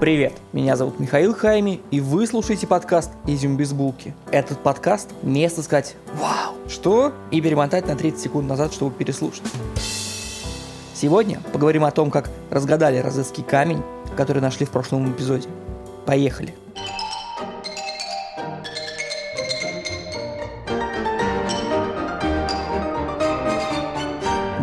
Привет, меня зовут Михаил Хайми, и вы слушаете подкаст «Изюм без булки». Этот подкаст – место сказать «Вау!» Что? И перемотать на 30 секунд назад, чтобы переслушать. Сегодня поговорим о том, как разгадали розетский камень, который нашли в прошлом эпизоде. Поехали!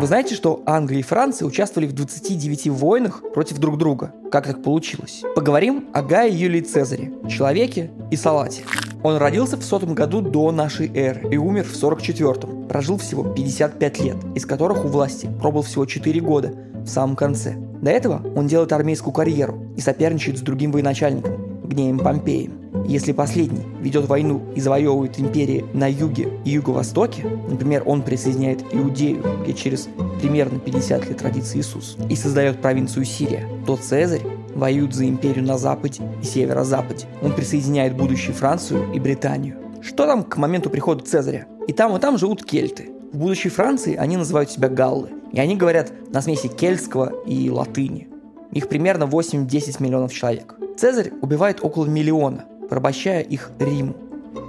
Вы знаете, что Англия и Франция участвовали в 29 войнах против друг друга? Как так получилось? Поговорим о Гае Юлии Цезаре, человеке и салате. Он родился в сотом году до нашей эры и умер в 44-м. Прожил всего 55 лет, из которых у власти пробыл всего 4 года в самом конце. До этого он делает армейскую карьеру и соперничает с другим военачальником, Гнеем Помпеем. Если последний ведет войну и завоевывает империи на юге и юго-востоке, например, он присоединяет Иудею, где через примерно 50 лет родится Иисус, и создает провинцию Сирия, то Цезарь воюет за империю на западе и северо-западе. Он присоединяет будущую Францию и Британию. Что там к моменту прихода Цезаря? И там, и там живут кельты. В будущей Франции они называют себя галлы. И они говорят на смеси кельтского и латыни. Их примерно 8-10 миллионов человек. Цезарь убивает около миллиона, порабощая их Риму.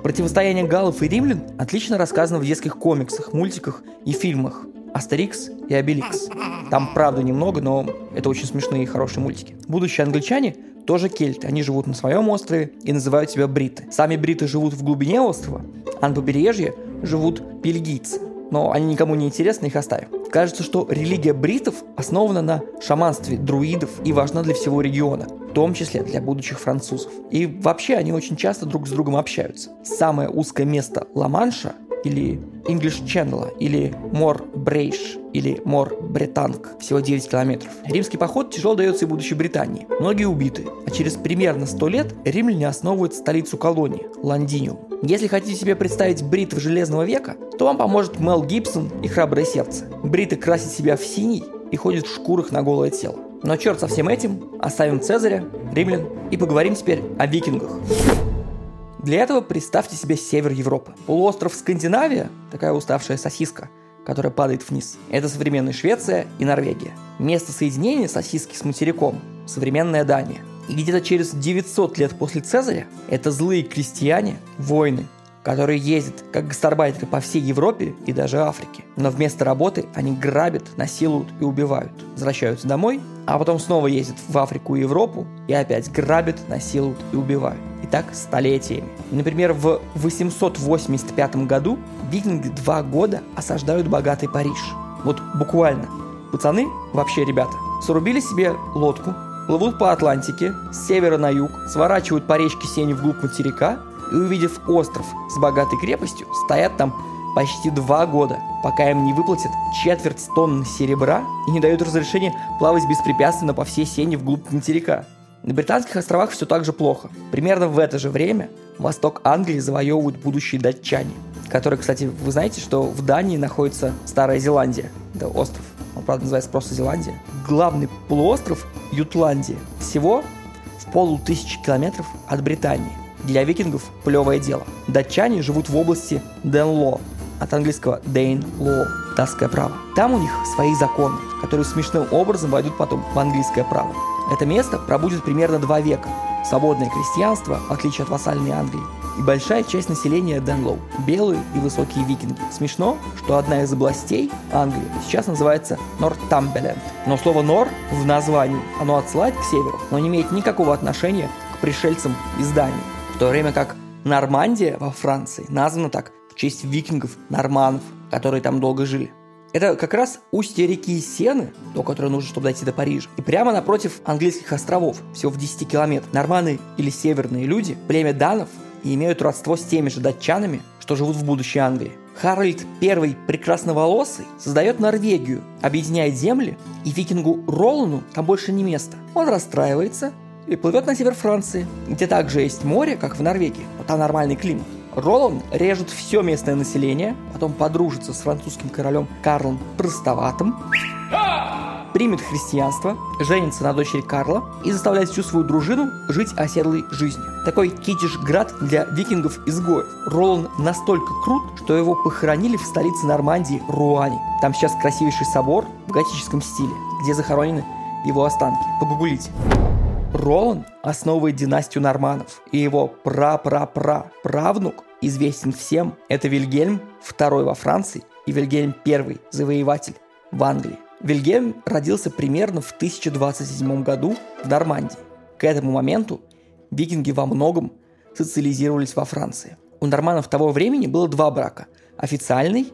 Противостояние галлов и римлян отлично рассказано в детских комиксах, мультиках и фильмах «Астерикс» и «Обеликс». Там, правда, немного, но это очень смешные и хорошие мультики. Будущие англичане тоже кельты. Они живут на своем острове и называют себя бриты. Сами бриты живут в глубине острова, а на побережье живут бельгийцы. Но они никому не интересны, их оставим. Кажется, что религия бритов основана на шаманстве друидов и важна для всего региона том числе для будущих французов. И вообще они очень часто друг с другом общаются. Самое узкое место Ла-Манша или English Channel, или Мор Брейш, или Мор Бретанг, всего 9 километров. Римский поход тяжело дается и будущей Британии. Многие убиты, а через примерно 100 лет римляне основывают столицу колонии – Лондиниум. Если хотите себе представить бритов Железного века, то вам поможет Мел Гибсон и Храброе сердце. Бриты красят себя в синий и ходят в шкурах на голое тело. Но черт со всем этим, оставим Цезаря, римлян и поговорим теперь о викингах. Для этого представьте себе север Европы. Полуостров Скандинавия, такая уставшая сосиска, которая падает вниз. Это современная Швеция и Норвегия. Место соединения сосиски с материком – современная Дания. И где-то через 900 лет после Цезаря это злые крестьяне, воины, которые ездят как гастарбайтеры по всей Европе и даже Африке. Но вместо работы они грабят, насилуют и убивают. Возвращаются домой, а потом снова ездят в Африку и Европу и опять грабят, насилуют и убивают. И так столетиями. Например, в 885 году викинги два года осаждают богатый Париж. Вот буквально. Пацаны, вообще ребята, срубили себе лодку, плывут по Атлантике с севера на юг, сворачивают по речке Сени вглубь материка и увидев остров с богатой крепостью, стоят там почти два года, пока им не выплатят четверть тонны серебра и не дают разрешения плавать беспрепятственно по всей сене вглубь материка. На Британских островах все так же плохо. Примерно в это же время восток Англии завоевывают будущие датчане, которые, кстати, вы знаете, что в Дании находится Старая Зеландия, это остров, он, правда, называется просто Зеландия. Главный полуостров Ютландия, всего в полутысячи километров от Британии. Для викингов плевое дело. Датчане живут в области Денло, от английского Dane Law, датское право. Там у них свои законы, которые смешным образом войдут потом в английское право. Это место пробудет примерно два века. Свободное крестьянство, в отличие от вассальной Англии, и большая часть населения Денлоу – белые и высокие викинги. Смешно, что одна из областей Англии сейчас называется Нортамберленд. Но слово «нор» в названии, оно отсылает к северу, но не имеет никакого отношения к пришельцам из Дании в то время как Нормандия во Франции названа так в честь викингов, норманов, которые там долго жили. Это как раз устье реки Сены, до которой нужно, чтобы дойти до Парижа. И прямо напротив английских островов, всего в 10 километрах. Норманы или северные люди, племя данов, и имеют родство с теми же датчанами, что живут в будущей Англии. Харальд I Прекрасноволосый создает Норвегию, объединяет земли, и викингу Ролану там больше не место. Он расстраивается и плывет на север Франции, где также есть море, как в Норвегии, но там нормальный климат. Ролан режет все местное население, потом подружится с французским королем Карлом Простоватым, примет христианство, женится на дочери Карла и заставляет всю свою дружину жить оседлой жизнью. Такой китиш-град для викингов-изгоев. Ролан настолько крут, что его похоронили в столице Нормандии Руани. Там сейчас красивейший собор в готическом стиле, где захоронены его останки. Погуглите. Ролан основывает династию норманов, и его пра-пра-пра-правнук известен всем. Это Вильгельм II во Франции и Вильгельм I, завоеватель в Англии. Вильгельм родился примерно в 1027 году в Нормандии. К этому моменту викинги во многом социализировались во Франции. У норманов того времени было два брака. Официальный,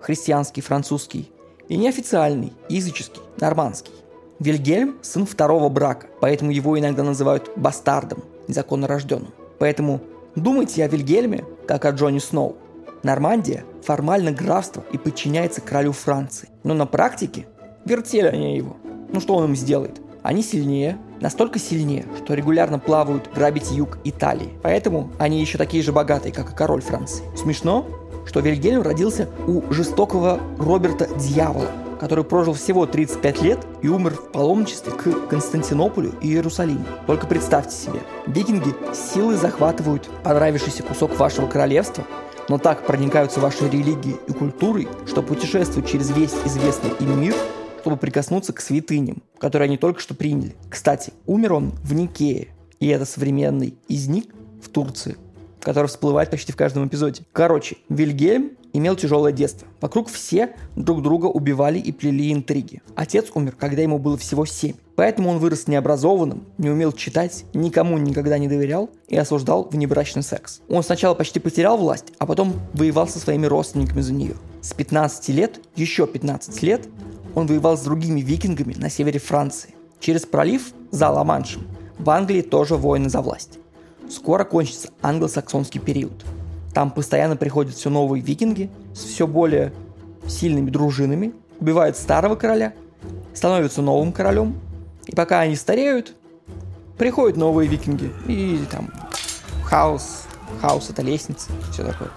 христианский, французский, и неофициальный, языческий, нормандский. Вильгельм – сын второго брака, поэтому его иногда называют бастардом, незаконно рожденным. Поэтому думайте о Вильгельме, как о Джонни Сноу. Нормандия – формально графство и подчиняется королю Франции. Но на практике вертели они его. Ну что он им сделает? Они сильнее, настолько сильнее, что регулярно плавают грабить юг Италии. Поэтому они еще такие же богатые, как и король Франции. Смешно, что Вильгельм родился у жестокого Роберта Дьявола, который прожил всего 35 лет и умер в паломничестве к Константинополю и Иерусалиму. Только представьте себе, викинги силой захватывают понравившийся кусок вашего королевства, но так проникаются вашей религией и культурой, что путешествуют через весь известный им мир, чтобы прикоснуться к святыням, которые они только что приняли. Кстати, умер он в Никее, и это современный Изник в Турции, который всплывает почти в каждом эпизоде. Короче, Вильгельм имел тяжелое детство. Вокруг все друг друга убивали и плели интриги. Отец умер, когда ему было всего 7. Поэтому он вырос необразованным, не умел читать, никому никогда не доверял и осуждал внебрачный секс. Он сначала почти потерял власть, а потом воевал со своими родственниками за нее. С 15 лет, еще 15 лет, он воевал с другими викингами на севере Франции. Через пролив за Ла-Маншем в Англии тоже войны за власть. Скоро кончится англосаксонский период. Там постоянно приходят все новые викинги с все более сильными дружинами, убивают старого короля, становятся новым королем, и пока они стареют, приходят новые викинги, и там хаос, хаос это лестница, все такое.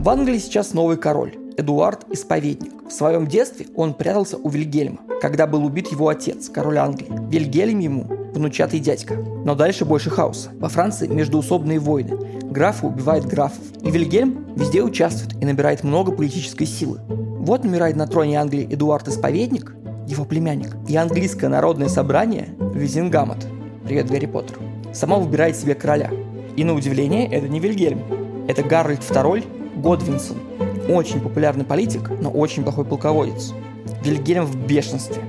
В Англии сейчас новый король, Эдуард Исповедник. В своем детстве он прятался у Вильгельма, когда был убит его отец, король Англии. Вильгельм ему внучатый дядька. Но дальше больше хаоса. Во Франции междуусобные войны. Графы убивают графов. И Вильгельм везде участвует и набирает много политической силы. Вот умирает на троне Англии Эдуард Исповедник, его племянник, и английское народное собрание Визингамот, привет Гарри Поттер, само выбирает себе короля. И на удивление, это не Вильгельм, это Гарольд II Годвинсон, очень популярный политик, но очень плохой полководец. Вильгельм в бешенстве.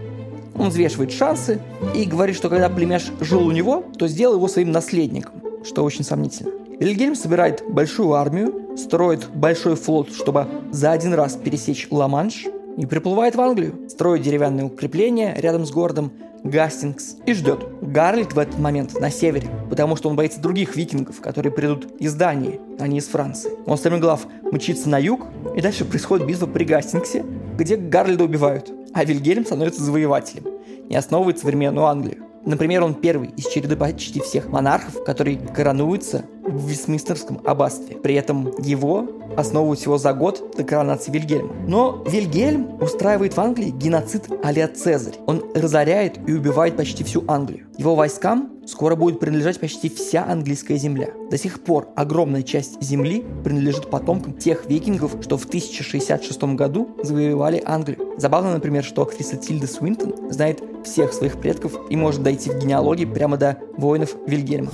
Он взвешивает шансы и говорит, что когда племяш жил у него, то сделал его своим наследником, что очень сомнительно. Вильгельм собирает большую армию, строит большой флот, чтобы за один раз пересечь Ла-Манш, и приплывает в Англию, строит деревянные укрепления рядом с городом Гастингс и ждет. Гарлит в этот момент на севере, потому что он боится других викингов, которые придут из Дании, а не из Франции. Он стремглав мчится на юг, и дальше происходит битва при Гастингсе, где Гарльда убивают, а Вильгельм становится завоевателем и основывает современную Англию. Например, он первый из череды почти всех монархов, который коронуется в Вестминстерском аббатстве. При этом его основывают всего за год до коронации Вильгельма. Но Вильгельм устраивает в Англии геноцид а Цезарь. Он разоряет и убивает почти всю Англию. Его войскам скоро будет принадлежать почти вся английская земля. До сих пор огромная часть земли принадлежит потомкам тех викингов, что в 1066 году завоевали Англию. Забавно, например, что актриса Тильда Свинтон знает всех своих предков и может дойти в генеалогии прямо до воинов Вильгельма.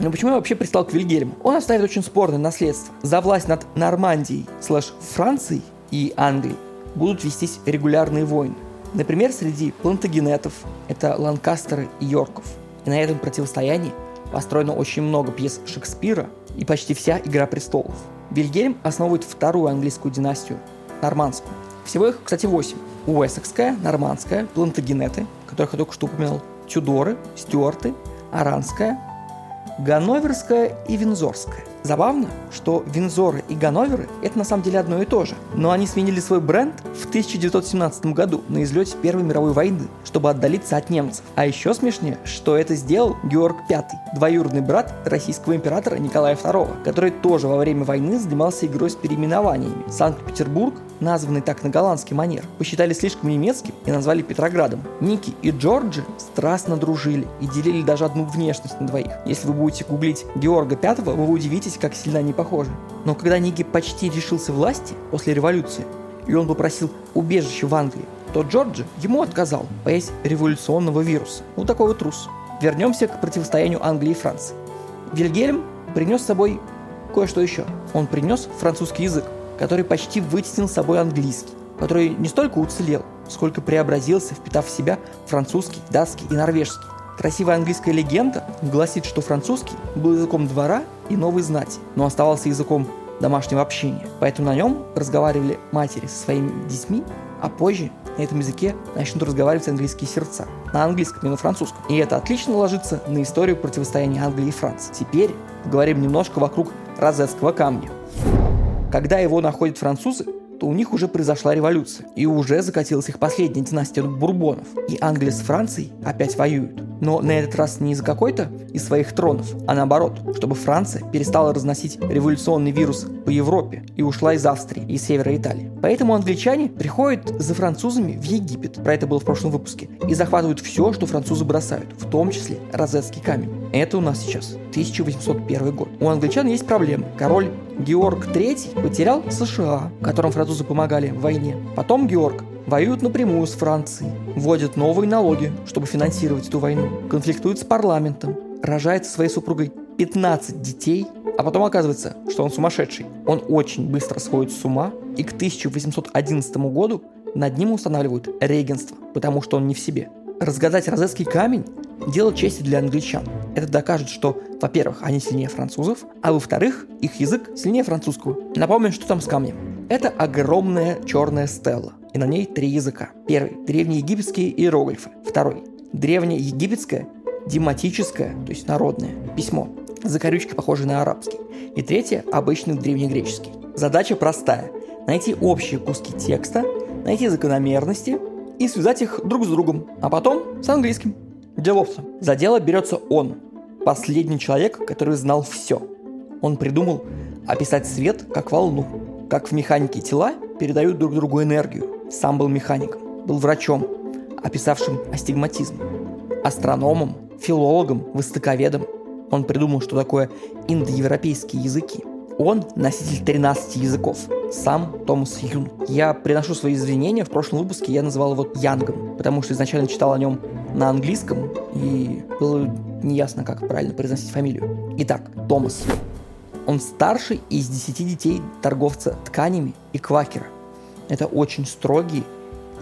Но почему я вообще пристал к Вильгельму? Он оставит очень спорное наследство. За власть над Нормандией слэш Францией и Англией будут вестись регулярные войны. Например, среди плантагенетов, это Ланкастеры и Йорков. И на этом противостоянии построено очень много пьес Шекспира и почти вся «Игра престолов». Вильгельм основывает вторую английскую династию – нормандскую. Всего их, кстати, восемь. Уэссекская, нормандская, плантагенеты, которых я только что упоминал, Тюдоры, Стюарты, Аранская, Ганноверская и Винзорская. Забавно, что Винзоры и Ганноверы – это на самом деле одно и то же, но они сменили свой бренд в 1917 году на излете Первой мировой войны, чтобы отдалиться от немцев. А еще смешнее, что это сделал Георг V, двоюродный брат российского императора Николая II, который тоже во время войны занимался игрой с переименованиями. Санкт-Петербург, названный так на голландский манер, посчитали слишком немецким и назвали Петроградом. Ники и Джорджи страстно дружили и делили даже одну внешность на двоих. Если вы будете гуглить Георга V, вы удивитесь, Заметьте, как сильно они похожи. Но когда Ниги почти решился власти после революции, и он попросил убежище в Англии, то Джорджи ему отказал, боясь революционного вируса. Вот такой вот трус. Вернемся к противостоянию Англии и Франции. Вильгельм принес с собой кое-что еще. Он принес французский язык, который почти вытеснил с собой английский, который не столько уцелел, сколько преобразился, впитав в себя французский, датский и норвежский. Красивая английская легенда гласит, что французский был языком двора и новой знати, но оставался языком домашнего общения. Поэтому на нем разговаривали матери со своими детьми, а позже на этом языке начнут разговаривать английские сердца. На английском и на французском. И это отлично ложится на историю противостояния Англии и Франции. Теперь говорим немножко вокруг Розетского камня. Когда его находят французы, то у них уже произошла революция, и уже закатилась их последняя династия Бурбонов, и Англия с Францией опять воюют. Но на этот раз не из-за какой-то из своих тронов, а наоборот, чтобы Франция перестала разносить революционный вирус по Европе и ушла из Австрии и севера Италии. Поэтому англичане приходят за французами в Египет, про это было в прошлом выпуске, и захватывают все, что французы бросают, в том числе Розетский камень. Это у нас сейчас 1801 год. У англичан есть проблемы. Король Георг III потерял США, которым французы помогали в войне. Потом Георг воюют напрямую с Францией, вводят новые налоги, чтобы финансировать эту войну, конфликтует с парламентом, рожает со своей супругой 15 детей, а потом оказывается, что он сумасшедший. Он очень быстро сходит с ума, и к 1811 году над ним устанавливают регенство, потому что он не в себе. Разгадать розетский камень – дело чести для англичан. Это докажет, что, во-первых, они сильнее французов, а во-вторых, их язык сильнее французского. Напомним, что там с камнем. Это огромная черная стела, и на ней три языка. Первый – древнеегипетские иероглифы. Второй – древнеегипетское дематическое, то есть народное, письмо, закорючки, похожие на арабский. И третье – обычный древнегреческий. Задача простая – найти общие куски текста, найти закономерности и связать их друг с другом, а потом с английским. Деловца. За дело берется он, последний человек, который знал все. Он придумал описать свет как волну, как в механике тела передают друг другу энергию. Сам был механиком, был врачом, описавшим астигматизм, астрономом, филологом, востоковедом. Он придумал, что такое индоевропейские языки. Он носитель 13 языков. Сам Томас Юн. Я приношу свои извинения. В прошлом выпуске я называл его Янгом, потому что изначально читал о нем на английском, и было неясно, как правильно произносить фамилию. Итак, Томас. Он старший из десяти детей торговца тканями и квакера. Это очень строгие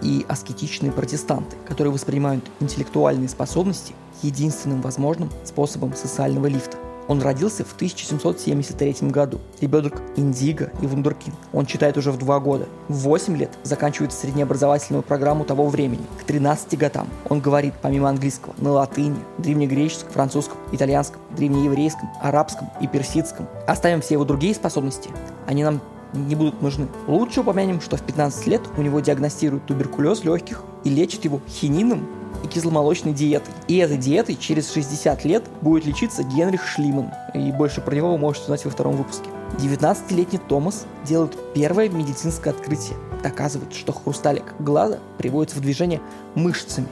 и аскетичные протестанты, которые воспринимают интеллектуальные способности единственным возможным способом социального лифта. Он родился в 1773 году. Ребенок Индиго и Вундеркин. Он читает уже в два года. В 8 лет заканчивает среднеобразовательную программу того времени. К 13 годам он говорит, помимо английского, на латыни, древнегреческом, французском, итальянском, древнееврейском, арабском и персидском. Оставим все его другие способности. Они нам не будут нужны. Лучше упомянем, что в 15 лет у него диагностируют туберкулез легких и лечат его хинином и кисломолочной диетой. И этой диетой через 60 лет будет лечиться Генрих Шлиман. И больше про него вы можете узнать во втором выпуске. 19-летний Томас делает первое медицинское открытие. Доказывает, что хрусталик глаза приводится в движение мышцами.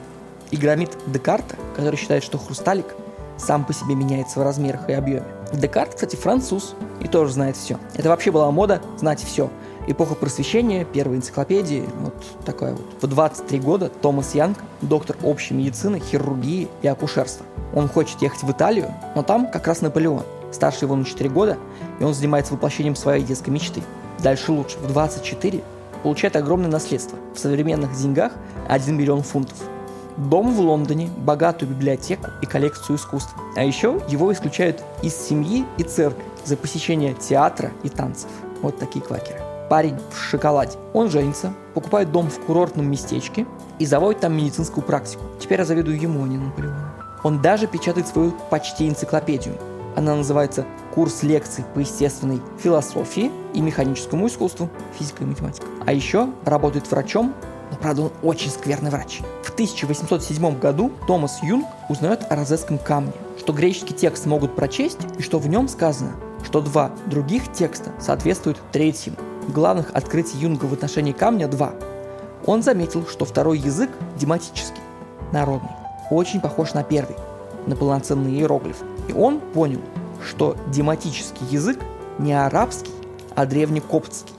И громит Декарта, который считает, что хрусталик сам по себе меняется в размерах и объеме. Декарт, кстати, француз и тоже знает все. Это вообще была мода знать все. Эпоха просвещения, первой энциклопедии, вот такая вот. В 23 года Томас Янг, доктор общей медицины, хирургии и акушерства. Он хочет ехать в Италию, но там как раз Наполеон. Старше его на 4 года, и он занимается воплощением своей детской мечты. Дальше лучше. В 24 получает огромное наследство. В современных деньгах 1 миллион фунтов. Дом в Лондоне, богатую библиотеку и коллекцию искусства. А еще его исключают из семьи и церкви за посещение театра и танцев. Вот такие квакеры. Парень в шоколаде. Он женится, покупает дом в курортном местечке и заводит там медицинскую практику. Теперь я завидую ему, а не Наполеону. Он даже печатает свою почти энциклопедию. Она называется «Курс лекций по естественной философии и механическому искусству, физика и математика». А еще работает врачом, но правда он очень скверный врач. В 1807 году Томас Юнг узнает о розетском камне, что греческий текст могут прочесть и что в нем сказано, что два других текста соответствуют третьему главных открытий Юнга в отношении камня два. Он заметил, что второй язык, дематический, народный, очень похож на первый, на полноценный иероглиф. И он понял, что дематический язык не арабский, а древнекоптский.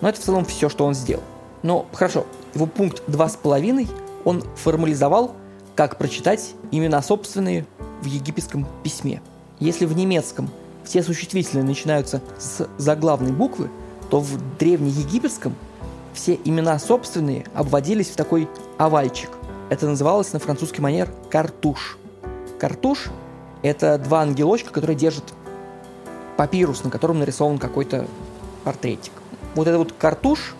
Но это в целом все, что он сделал. Но хорошо, его пункт два с половиной он формализовал как прочитать имена собственные в египетском письме. Если в немецком все существительные начинаются с заглавной буквы, то в древнеегипетском все имена собственные обводились в такой овальчик. Это называлось на французский манер картуш. Картуш – это два ангелочка, которые держат папирус, на котором нарисован какой-то портретик. Вот этот вот картуш,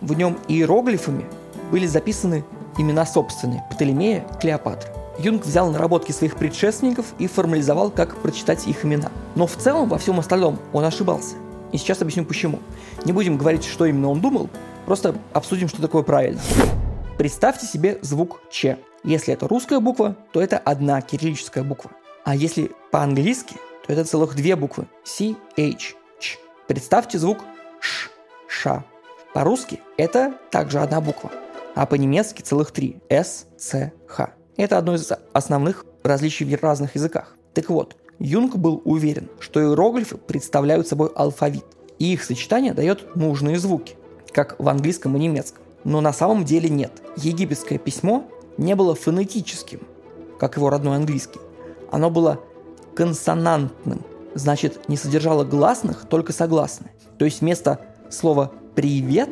в нем иероглифами были записаны имена собственные – Птолемея, Клеопатра. Юнг взял наработки своих предшественников и формализовал, как прочитать их имена. Но в целом во всем остальном он ошибался. И сейчас объясню почему. Не будем говорить, что именно он думал, просто обсудим, что такое правильно. Представьте себе звук Ч. Если это русская буква, то это одна кириллическая буква. А если по-английски, то это целых две буквы. C, H, Ч. Представьте звук Ш, Ша. По-русски это также одна буква. А по-немецки целых три. S, C, Х. Это одно из основных различий в разных языках. Так вот, Юнг был уверен, что иероглифы представляют собой алфавит, и их сочетание дает нужные звуки, как в английском и немецком. Но на самом деле нет. Египетское письмо не было фонетическим, как его родной английский. Оно было консонантным, значит не содержало гласных, только согласные. То есть вместо слова «привет»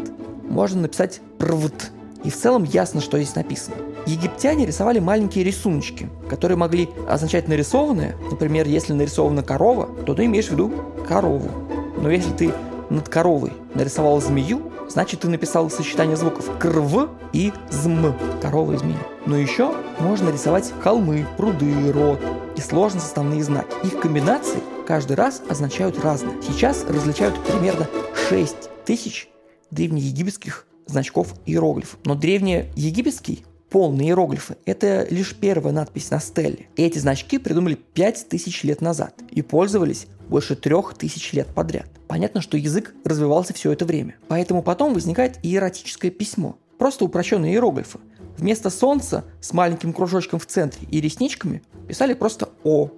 можно написать «првт», и в целом ясно, что здесь написано. Египтяне рисовали маленькие рисуночки, которые могли означать нарисованное. Например, если нарисована корова, то ты имеешь в виду корову. Но если ты над коровой нарисовал змею, значит ты написал сочетание звуков крв и зм, корова и змея. Но еще можно рисовать холмы, пруды, рот и сложные составные знаки. Их комбинации каждый раз означают разное. Сейчас различают примерно 6 тысяч древнеегипетских значков иероглифов. Но древнеегипетский полные иероглифы – это лишь первая надпись на стелле. И эти значки придумали 5000 лет назад и пользовались больше трех тысяч лет подряд. Понятно, что язык развивался все это время. Поэтому потом возникает иеротическое письмо. Просто упрощенные иероглифы. Вместо солнца с маленьким кружочком в центре и ресничками писали просто О.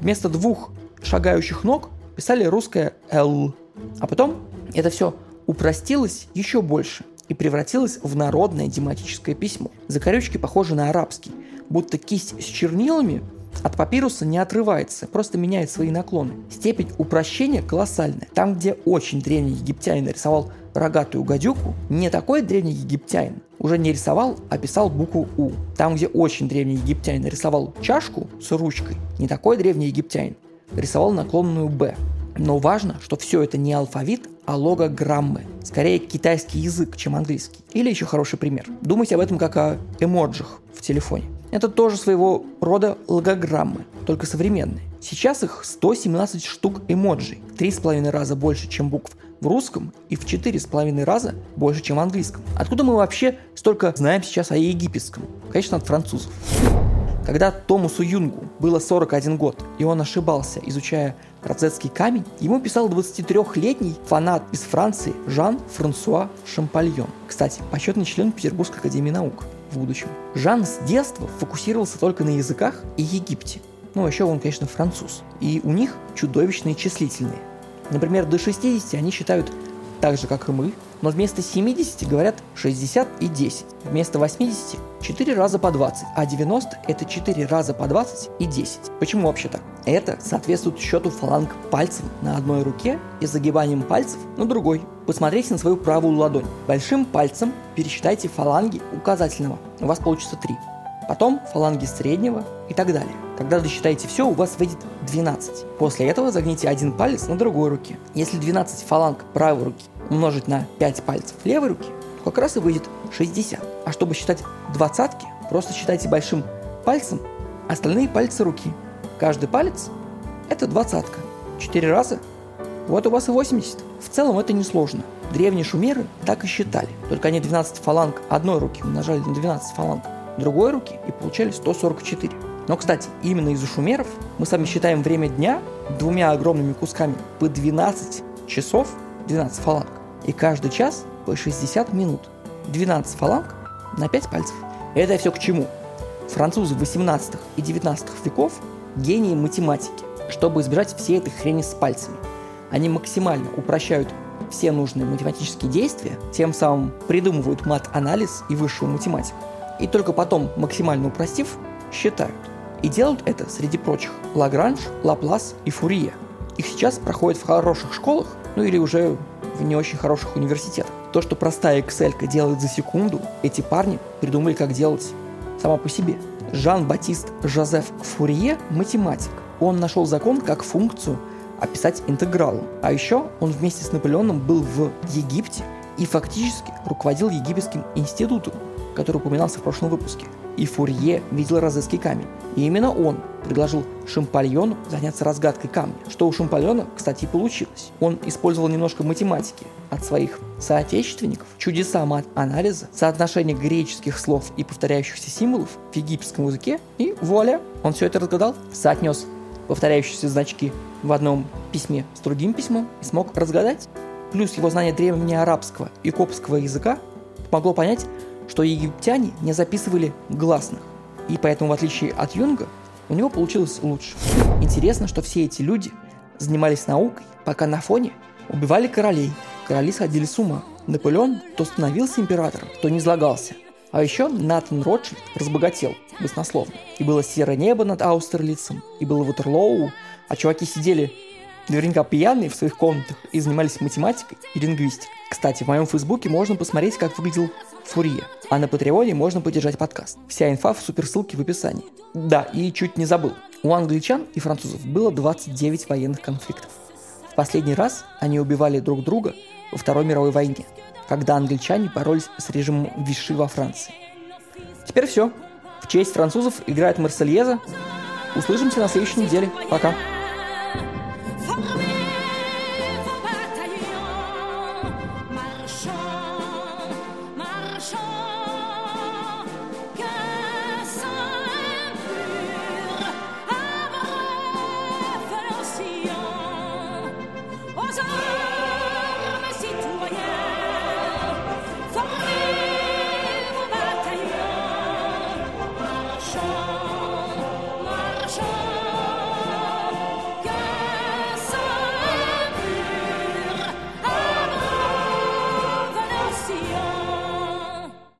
Вместо двух шагающих ног писали русское Л. А потом это все упростилось еще больше и превратилось в народное дематическое письмо. Закорючки похожи на арабский, будто кисть с чернилами от папируса не отрывается, просто меняет свои наклоны. Степень упрощения колоссальная. Там, где очень древний египтянин нарисовал рогатую гадюку, не такой древний египтянин уже не рисовал, а писал букву У. Там, где очень древний египтянин нарисовал чашку с ручкой, не такой древний египтянин рисовал наклонную Б. Но важно, что все это не алфавит, а логограммы. Скорее китайский язык, чем английский. Или еще хороший пример. Думайте об этом как о эмоджах в телефоне. Это тоже своего рода логограммы, только современные. Сейчас их 117 штук эмоджей, 3,5 раза больше, чем букв в русском и в 4,5 раза больше, чем в английском. Откуда мы вообще столько знаем сейчас о египетском? Конечно, от французов. Когда Томасу Юнгу было 41 год, и он ошибался, изучая Розетский камень, ему писал 23-летний фанат из Франции Жан-Франсуа Шампальон. Кстати, почетный член Петербургской академии наук в будущем. Жан с детства фокусировался только на языках и Египте. Ну, еще он, конечно, француз. И у них чудовищные числительные. Например, до 60 они считают так же, как и мы, но вместо 70 говорят 60 и 10. Вместо 80 – 4 раза по 20, а 90 – это 4 раза по 20 и 10. Почему вообще так? Это соответствует счету фаланг пальцев на одной руке и загибанием пальцев на другой. Посмотрите на свою правую ладонь. Большим пальцем пересчитайте фаланги указательного. У вас получится 3. Потом фаланги среднего и так далее. Когда досчитаете все, у вас выйдет 12. После этого загните один палец на другой руке. Если 12 фаланг правой руки умножить на 5 пальцев левой руки, то как раз и выйдет 60. А чтобы считать двадцатки, просто считайте большим пальцем остальные пальцы руки. Каждый палец – это двадцатка. Четыре раза – вот у вас и 80. В целом это несложно. Древние шумеры так и считали. Только они 12 фаланг одной руки умножали на 12 фаланг другой руки и получали 144. Но, кстати, именно из-за шумеров мы с вами считаем время дня двумя огромными кусками по 12 часов, 12 фаланг и каждый час по 60 минут. 12 фаланг на 5 пальцев. Это все к чему? Французы 18 и 19 веков – гении математики, чтобы избежать всей этой хрени с пальцами. Они максимально упрощают все нужные математические действия, тем самым придумывают мат-анализ и высшую математику. И только потом, максимально упростив, считают. И делают это, среди прочих, Лагранж, Лаплас и Фурье. Их сейчас проходят в хороших школах, ну или уже в не очень хороших университетах. То, что простая Excel делает за секунду, эти парни придумали, как делать сама по себе. Жан-Батист Жозеф Фурье – математик. Он нашел закон как функцию описать интегралом. А еще он вместе с Наполеоном был в Египте и фактически руководил Египетским институтом, который упоминался в прошлом выпуске. И Фурье видел розетский камень. И именно он предложил Шампальону заняться разгадкой камня, что у Шампальона, кстати, и получилось. Он использовал немножко математики от своих соотечественников, чудеса мат-анализа, соотношение греческих слов и повторяющихся символов в египетском языке, и вуаля, он все это разгадал, соотнес повторяющиеся значки в одном письме с другим письмом и смог разгадать. Плюс его знание древнего арабского и коптского языка помогло понять, что египтяне не записывали гласных. И поэтому, в отличие от Юнга, у него получилось лучше. Интересно, что все эти люди занимались наукой, пока на фоне убивали королей, короли сходили с ума. Наполеон то становился императором, то не излагался. А еще Натан Ротшильд разбогател, баснословно. И было серое небо над Аустерлицем, и было Ватерлоу, а чуваки сидели наверняка пьяные в своих комнатах и занимались математикой и лингвистикой. Кстати, в моем фейсбуке можно посмотреть, как выглядел Фурье. А на Патреоне можно поддержать подкаст. Вся инфа в суперссылке в описании. Да, и чуть не забыл. У англичан и французов было 29 военных конфликтов. В последний раз они убивали друг друга во Второй мировой войне, когда англичане боролись с режимом Виши во Франции. Теперь все. В честь французов играет Марсельеза. Услышимся на следующей неделе. Пока.